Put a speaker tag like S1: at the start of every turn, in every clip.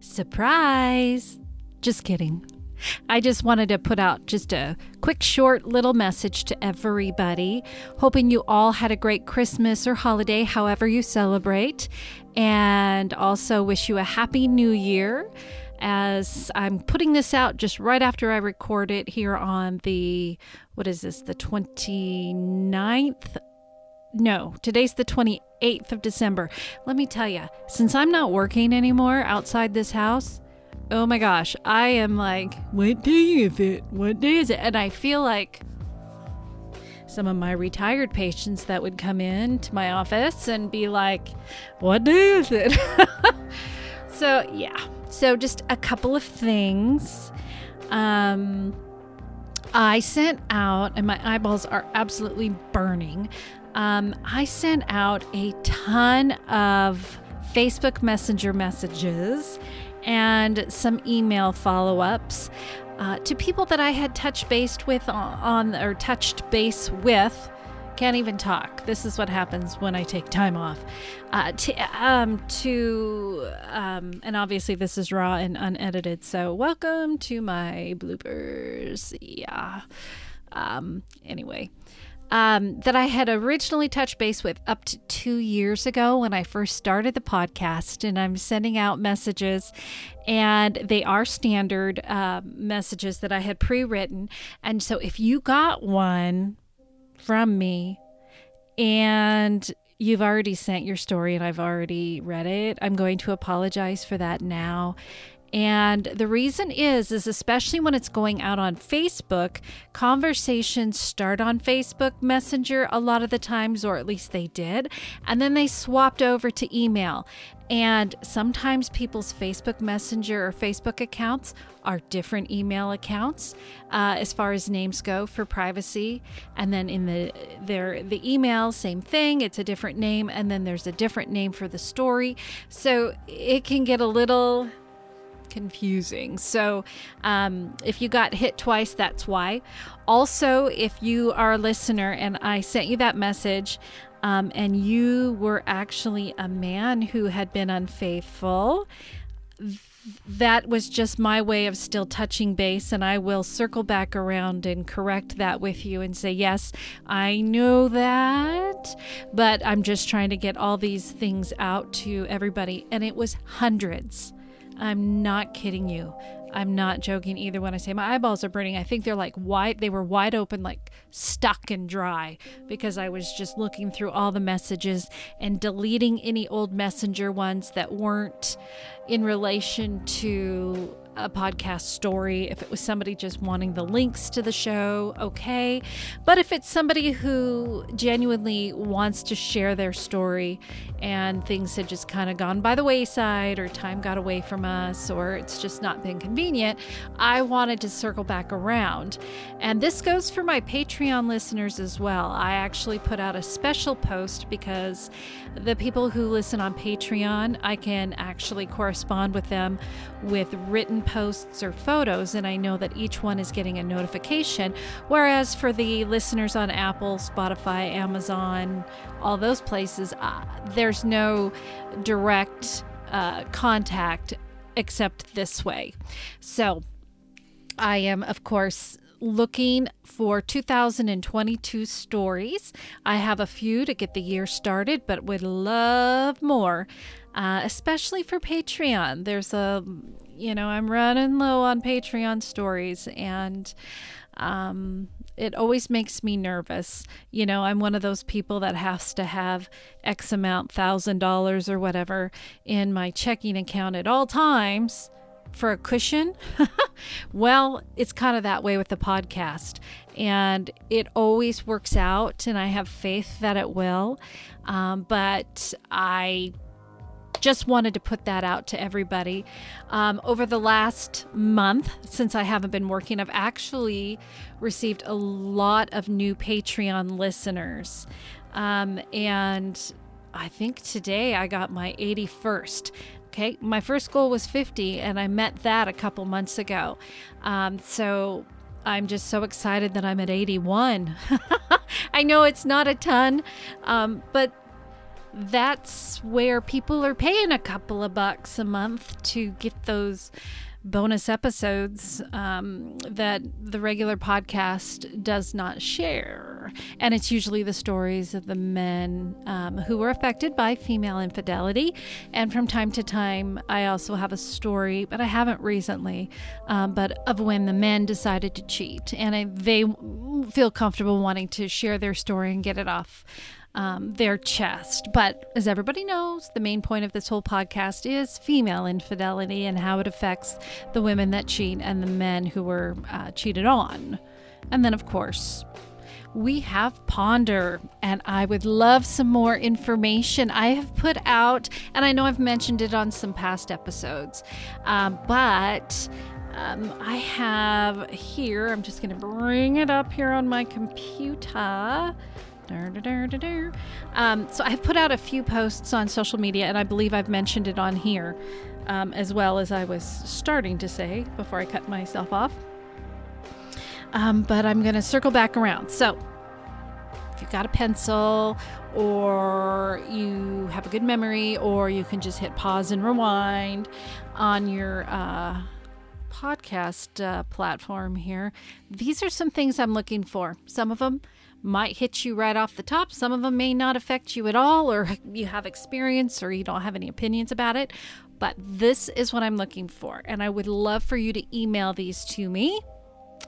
S1: Surprise! Just kidding. I just wanted to put out just a quick, short little message to everybody, hoping you all had a great Christmas or holiday, however you celebrate, and also wish you a happy new year. As I'm putting this out just right after I record it here on the, what is this, the 29th? No, today's the 28th of December. Let me tell you, since I'm not working anymore outside this house, oh my gosh, I am like, what day is it? What day is it? And I feel like some of my retired patients that would come in to my office and be like, what day is it? so, yeah. So, just a couple of things. Um, I sent out, and my eyeballs are absolutely burning. Um, I sent out a ton of Facebook Messenger messages and some email follow ups uh, to people that I had touched base with on, or touched base with. Can't even talk. This is what happens when I take time off. Uh, to, um, to um, and obviously this is raw and unedited. So welcome to my bloopers. Yeah. Um, anyway, um, that I had originally touched base with up to two years ago when I first started the podcast. And I'm sending out messages, and they are standard uh, messages that I had pre written. And so if you got one from me and you've already sent your story and I've already read it, I'm going to apologize for that now. And the reason is is especially when it's going out on Facebook, conversations start on Facebook Messenger a lot of the times or at least they did, and then they swapped over to email. And sometimes people's Facebook Messenger or Facebook accounts are different email accounts uh, as far as names go for privacy. And then in the their the email, same thing. It's a different name, and then there's a different name for the story. So it can get a little confusing. So, um, if you got hit twice, that's why. Also, if you are a listener and I sent you that message, um, and you were actually a man who had been unfaithful, that was just my way of still touching base, and I will circle back around and correct that with you and say, Yes, I know that, but I'm just trying to get all these things out to everybody. And it was hundreds I'm not kidding you. I'm not joking either when I say my eyeballs are burning. I think they're like wide, they were wide open, like stuck and dry because I was just looking through all the messages and deleting any old messenger ones that weren't in relation to a podcast story. If it was somebody just wanting the links to the show, okay. But if it's somebody who genuinely wants to share their story and things had just kind of gone by the wayside or time got away from us or it's just not been convenient, I wanted to circle back around. And this goes for my Patreon listeners as well. I actually put out a special post because the people who listen on Patreon, I can actually correspond with them with written posts or photos, and I know that each one is getting a notification. Whereas for the listeners on Apple, Spotify, Amazon, all those places, uh, there's no direct uh, contact except this way. So I am, of course, looking for 2022 stories. I have a few to get the year started, but would love more, uh, especially for Patreon. There's a, you know, I'm running low on Patreon stories and, um, it always makes me nervous. You know, I'm one of those people that has to have X amount, thousand dollars or whatever in my checking account at all times for a cushion. well, it's kind of that way with the podcast. And it always works out, and I have faith that it will. Um, but I just wanted to put that out to everybody. Um, over the last month, since I haven't been working, I've actually received a lot of new Patreon listeners. Um, and I think today I got my 81st. Okay, my first goal was 50, and I met that a couple months ago. Um, so I'm just so excited that I'm at 81. I know it's not a ton, um, but that's where people are paying a couple of bucks a month to get those bonus episodes um, that the regular podcast does not share. And it's usually the stories of the men um, who were affected by female infidelity. And from time to time, I also have a story, but I haven't recently, um, but of when the men decided to cheat. And I, they feel comfortable wanting to share their story and get it off um, their chest. But as everybody knows, the main point of this whole podcast is female infidelity and how it affects the women that cheat and the men who were uh, cheated on. And then, of course, we have Ponder, and I would love some more information. I have put out, and I know I've mentioned it on some past episodes, um, but um, I have here, I'm just going to bring it up here on my computer. Um, so I've put out a few posts on social media, and I believe I've mentioned it on here um, as well as I was starting to say before I cut myself off. Um, but I'm going to circle back around. So if you've got a pencil, or you have a good memory, or you can just hit pause and rewind on your. Uh, podcast uh, platform here. These are some things I'm looking for. Some of them might hit you right off the top. Some of them may not affect you at all, or you have experience, or you don't have any opinions about it. But this is what I'm looking for. And I would love for you to email these to me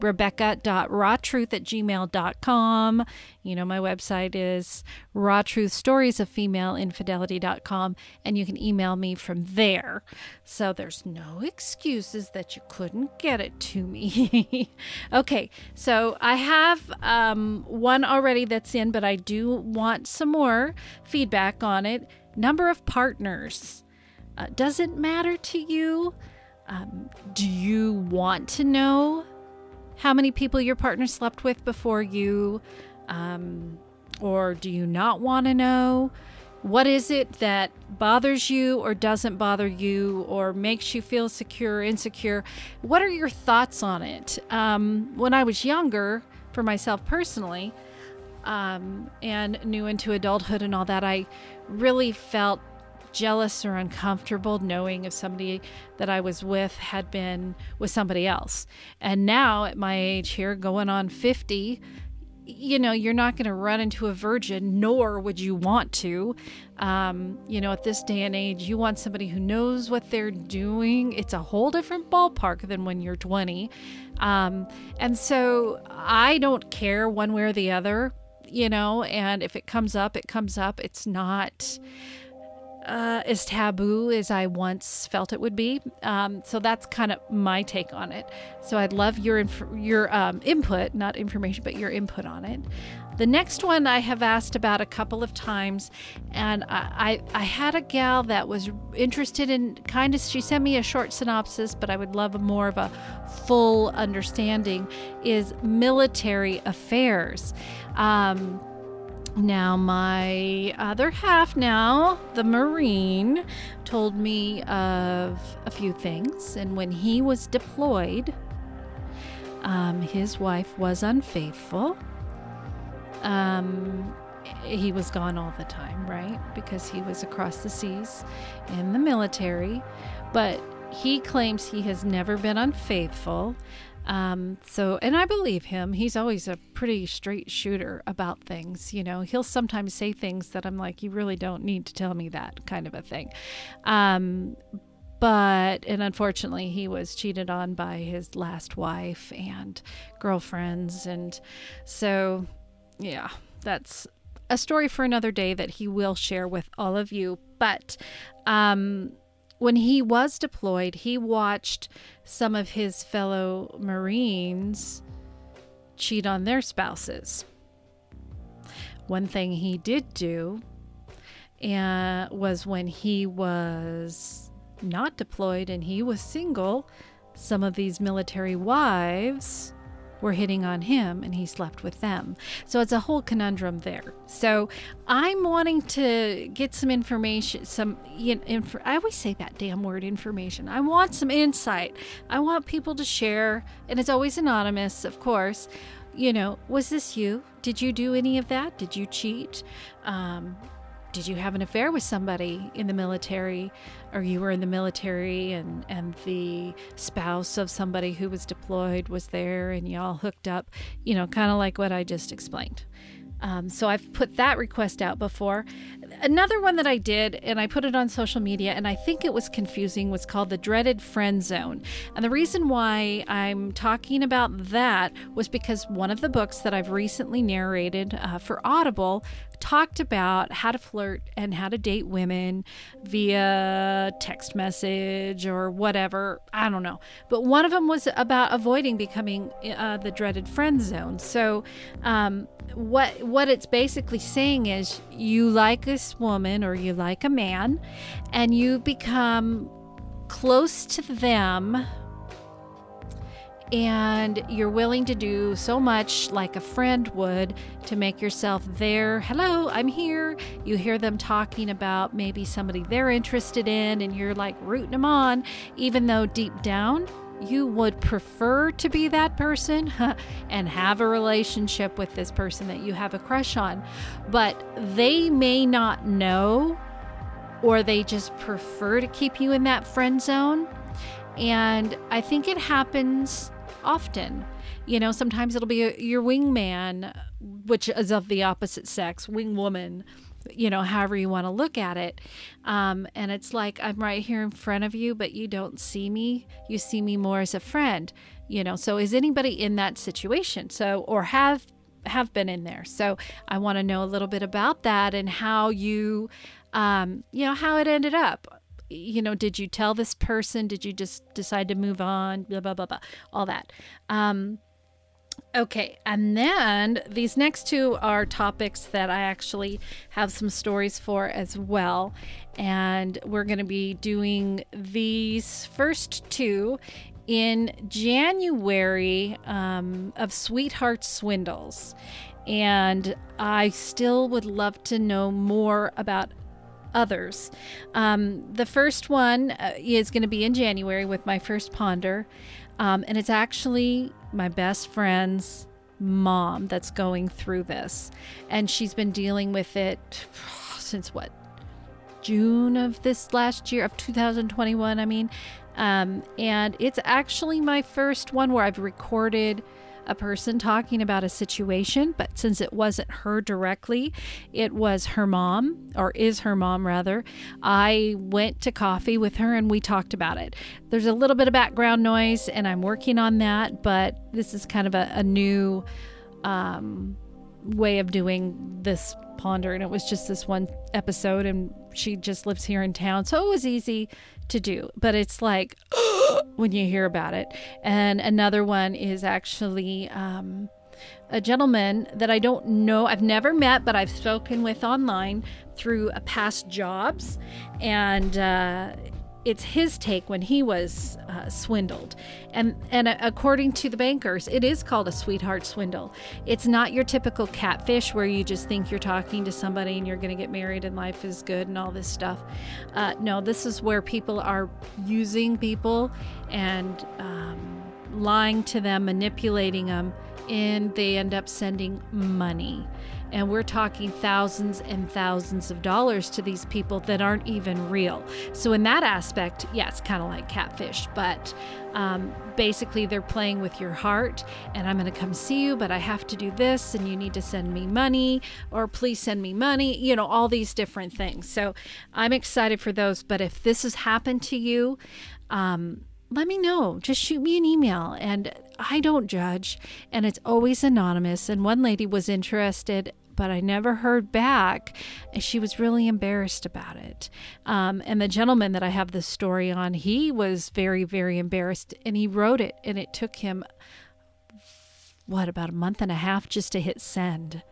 S1: rebecca.rawtruth at gmail.com. You know, my website is rawtruthstoriesoffemaleinfidelity.com, and you can email me from there. So there's no excuses that you couldn't get it to me. okay, so I have um, one already that's in, but I do want some more feedback on it. Number of partners. Uh, does it matter to you? Um, do you want to know how many people your partner slept with before you? Um, or do you not want to know? What is it that bothers you or doesn't bother you or makes you feel secure, or insecure? What are your thoughts on it? Um, when I was younger, for myself personally, um, and new into adulthood and all that, I really felt jealous or uncomfortable knowing if somebody that I was with had been with somebody else. And now at my age here, going on 50, you know, you're not going to run into a virgin, nor would you want to. Um, you know, at this day and age, you want somebody who knows what they're doing. It's a whole different ballpark than when you're 20. Um, and so I don't care one way or the other, you know, and if it comes up, it comes up. It's not uh, as taboo as I once felt it would be. Um, so that's kind of my take on it. So I'd love your inf- your um, input, not information, but your input on it. The next one I have asked about a couple of times, and I, I, I had a gal that was interested in kind of. She sent me a short synopsis, but I would love more of a full understanding. Is military affairs. Um, now, my other half, now the Marine, told me of a few things. And when he was deployed, um, his wife was unfaithful. Um, he was gone all the time, right? Because he was across the seas in the military. But he claims he has never been unfaithful. Um, so, and I believe him. He's always a pretty straight shooter about things. You know, he'll sometimes say things that I'm like, you really don't need to tell me that kind of a thing. Um, but, and unfortunately, he was cheated on by his last wife and girlfriends. And so, yeah, that's a story for another day that he will share with all of you. But, um, when he was deployed, he watched some of his fellow Marines cheat on their spouses. One thing he did do uh, was when he was not deployed and he was single, some of these military wives were hitting on him and he slept with them. So it's a whole conundrum there. So I'm wanting to get some information, some, you know, inf- I always say that damn word information. I want some insight. I want people to share, and it's always anonymous, of course. You know, was this you? Did you do any of that? Did you cheat? Um, did you have an affair with somebody in the military or you were in the military and and the spouse of somebody who was deployed was there and y'all hooked up you know kind of like what i just explained um, so I've put that request out before. Another one that I did, and I put it on social media, and I think it was confusing, was called the dreaded friend zone. And the reason why I'm talking about that was because one of the books that I've recently narrated uh, for Audible talked about how to flirt and how to date women via text message or whatever. I don't know. But one of them was about avoiding becoming uh, the dreaded friend zone. So, um, what what it's basically saying is you like this woman or you like a man and you become close to them and you're willing to do so much like a friend would to make yourself there. Hello, I'm here. You hear them talking about maybe somebody they're interested in, and you're like rooting them on, even though deep down you would prefer to be that person and have a relationship with this person that you have a crush on. But they may not know, or they just prefer to keep you in that friend zone. And I think it happens often. You know, sometimes it'll be a, your wingman, which is of the opposite sex, wing woman, you know, however you want to look at it. Um, and it's like, I'm right here in front of you, but you don't see me. You see me more as a friend, you know. So, is anybody in that situation? So, or have have been in there. So I want to know a little bit about that and how you, um, you know, how it ended up you know, did you tell this person? Did you just decide to move on? Blah, blah, blah, blah, all that. Um, okay. And then these next two are topics that I actually have some stories for as well. And we're going to be doing these first two in January um, of Sweetheart Swindles. And I still would love to know more about others. Um, the first one uh, is going to be in January with my first ponder, um, and it's actually my best friend's mom that's going through this, and she's been dealing with it since what June of this last year of 2021. I mean, um, and it's actually my first one where I've recorded a person talking about a situation, but since it wasn't her directly, it was her mom, or is her mom rather. I went to coffee with her and we talked about it. There's a little bit of background noise, and I'm working on that, but this is kind of a, a new um, way of doing this ponder, and it was just this one episode, and she just lives here in town, so it was easy to do. But it's like when you hear about it. And another one is actually um, a gentleman that I don't know, I've never met, but I've spoken with online through a past jobs. And uh, it's his take when he was uh, swindled. And and according to the bankers, it is called a sweetheart swindle. It's not your typical catfish where you just think you're talking to somebody and you're going to get married and life is good and all this stuff. Uh, no, this is where people are using people and um, lying to them, manipulating them, and they end up sending money. And we're talking thousands and thousands of dollars to these people that aren't even real. So, in that aspect, yeah, it's kind of like catfish, but um, basically they're playing with your heart. And I'm going to come see you, but I have to do this, and you need to send me money, or please send me money, you know, all these different things. So, I'm excited for those. But if this has happened to you, um, let me know. Just shoot me an email and I don't judge. And it's always anonymous. And one lady was interested, but I never heard back. And she was really embarrassed about it. Um, and the gentleman that I have this story on, he was very, very embarrassed and he wrote it. And it took him, what, about a month and a half just to hit send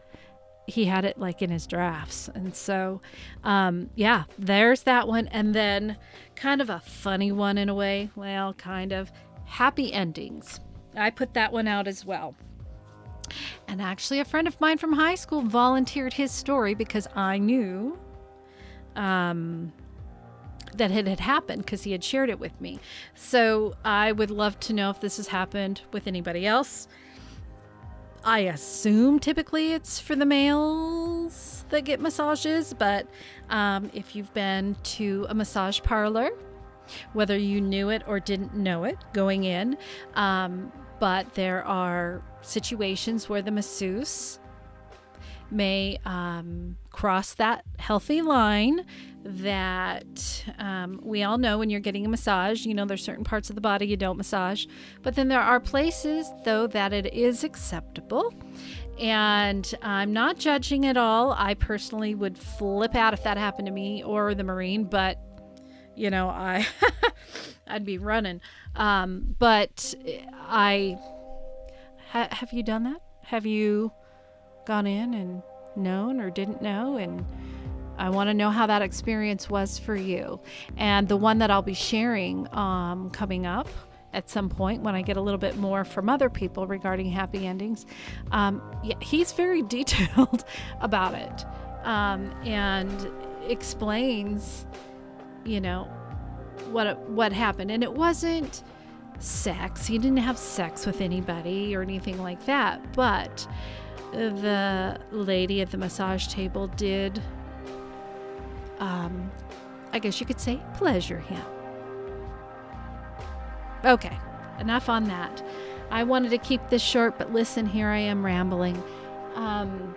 S1: he had it like in his drafts. And so, um, yeah, there's that one. And then, kind of a funny one in a way. Well, kind of happy endings. I put that one out as well. And actually, a friend of mine from high school volunteered his story because I knew um, that it had happened because he had shared it with me. So I would love to know if this has happened with anybody else. I assume typically it's for the males. that get massages, but um, if you've been to a massage parlor, whether you knew it or didn't know it going in, um, but there are situations where the masseuse may um, cross that healthy line that um, we all know when you're getting a massage. You know, there's certain parts of the body you don't massage, but then there are places, though, that it is acceptable. And I'm not judging at all. I personally would flip out if that happened to me or the Marine, but you know, I I'd be running. Um, but I ha- have you done that? Have you gone in and known or didn't know and I want to know how that experience was for you. And the one that I'll be sharing um, coming up at some point when I get a little bit more from other people regarding happy endings, um, yeah, he's very detailed about it um, and explains, you know, what what happened. And it wasn't sex. He didn't have sex with anybody or anything like that, but the lady at the massage table did, um, I guess you could say, pleasure him. Okay, enough on that. I wanted to keep this short, but listen, here I am rambling. Um,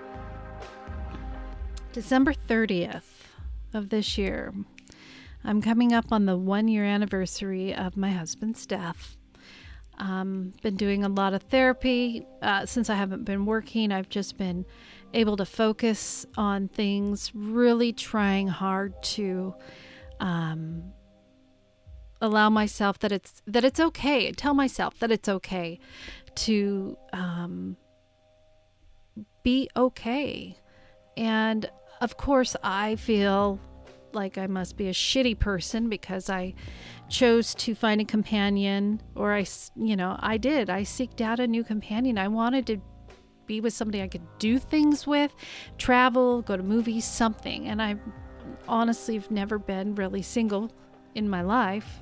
S1: December 30th of this year, I'm coming up on the one year anniversary of my husband's death. Um, been doing a lot of therapy uh, since I haven't been working. I've just been able to focus on things, really trying hard to um, allow myself that it's that it's okay. Tell myself that it's okay to um, be okay. And of course, I feel like I must be a shitty person because I chose to find a companion, or I, you know, I did. I seeked out a new companion. I wanted to be with somebody I could do things with, travel, go to movies, something. And I honestly have never been really single in my life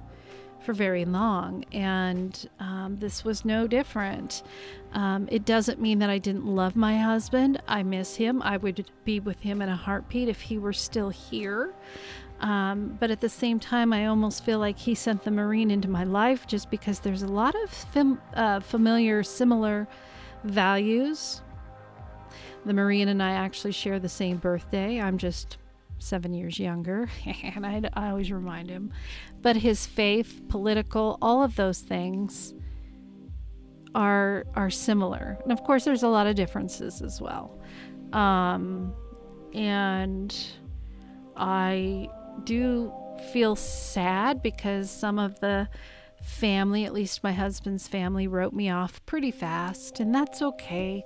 S1: for very long, and um, this was no different. Um, it doesn't mean that I didn't love my husband. I miss him. I would be with him in a heartbeat if he were still here. Um, but at the same time, I almost feel like he sent the Marine into my life just because there's a lot of fam- uh, familiar, similar values. The Marine and I actually share the same birthday. I'm just seven years younger, and I, I always remind him. But his faith, political, all of those things are are similar, and of course, there's a lot of differences as well. Um, and I do feel sad because some of the family, at least my husband's family, wrote me off pretty fast, and that's okay.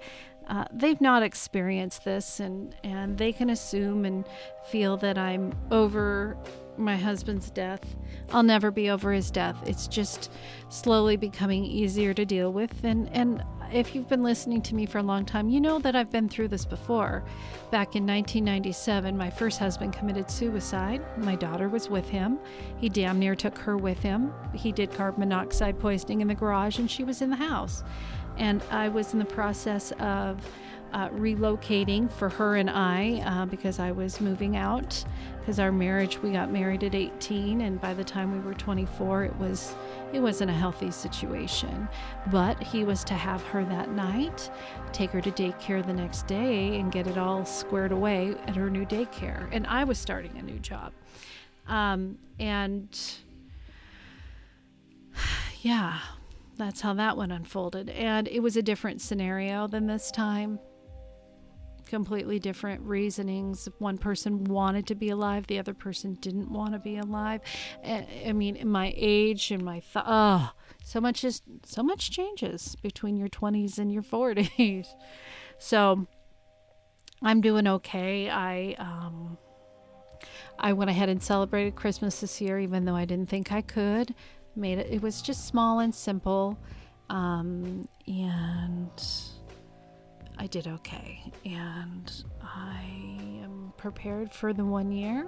S1: Uh, they've not experienced this, and, and they can assume and feel that I'm over my husband's death. I'll never be over his death. It's just slowly becoming easier to deal with, and, and if you've been listening to me for a long time, you know that I've been through this before. Back in 1997, my first husband committed suicide. My daughter was with him. He damn near took her with him. He did carbon monoxide poisoning in the garage, and she was in the house. And I was in the process of uh, relocating for her and I uh, because I was moving out. Because our marriage, we got married at 18, and by the time we were 24, it was it wasn't a healthy situation. But he was to have her that night, take her to daycare the next day, and get it all squared away at her new daycare. And I was starting a new job, um, and yeah, that's how that one unfolded. And it was a different scenario than this time completely different reasonings. One person wanted to be alive, the other person didn't want to be alive. I mean, my age and my th- oh, so much is so much changes between your 20s and your 40s. So I'm doing okay. I um I went ahead and celebrated Christmas this year even though I didn't think I could. Made it it was just small and simple. Um and I did okay. And I am prepared for the one year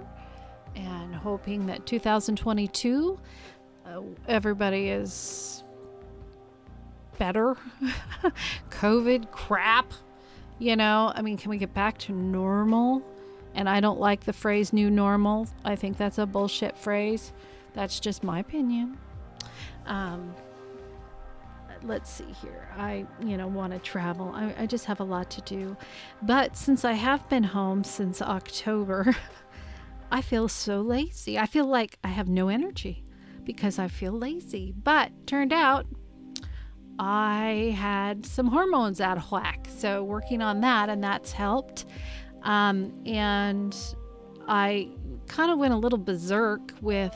S1: and hoping that 2022 uh, everybody is better. COVID crap. You know, I mean, can we get back to normal? And I don't like the phrase new normal. I think that's a bullshit phrase. That's just my opinion. Um, let's see here. I, you know, want to travel. I, I just have a lot to do. But since I have been home since October, I feel so lazy. I feel like I have no energy because I feel lazy. But turned out I had some hormones out of whack. So working on that, and that's helped. Um, and I kind of went a little berserk with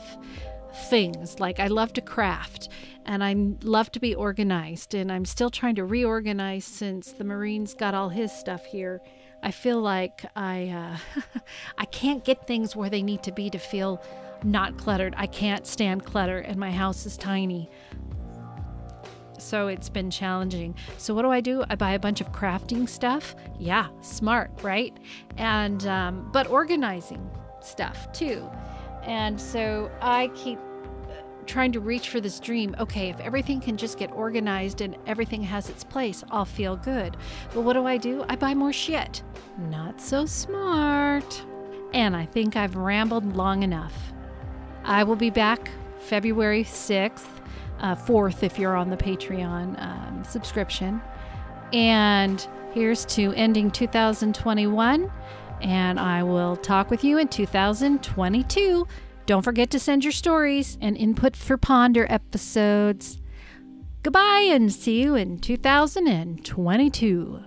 S1: things. Like I love to craft and I love to be organized. And I'm still trying to reorganize since the Marines got all his stuff here. I feel like I uh, I can't get things where they need to be to feel not cluttered. I can't stand clutter, and my house is tiny. So it's been challenging. So what do I do? I buy a bunch of crafting stuff. Yeah, smart, right? And um, but organizing stuff too. And so I keep trying to reach for this dream. Okay, if everything can just get organized and everything has its place, I'll feel good. But what do I do? I buy more shit. Not so smart. And I think I've rambled long enough. I will be back February 6th, uh, 4th if you're on the Patreon um, subscription. And here's to ending 2021. And I will talk with you in 2022. Don't forget to send your stories and input for Ponder episodes. Goodbye and see you in 2022.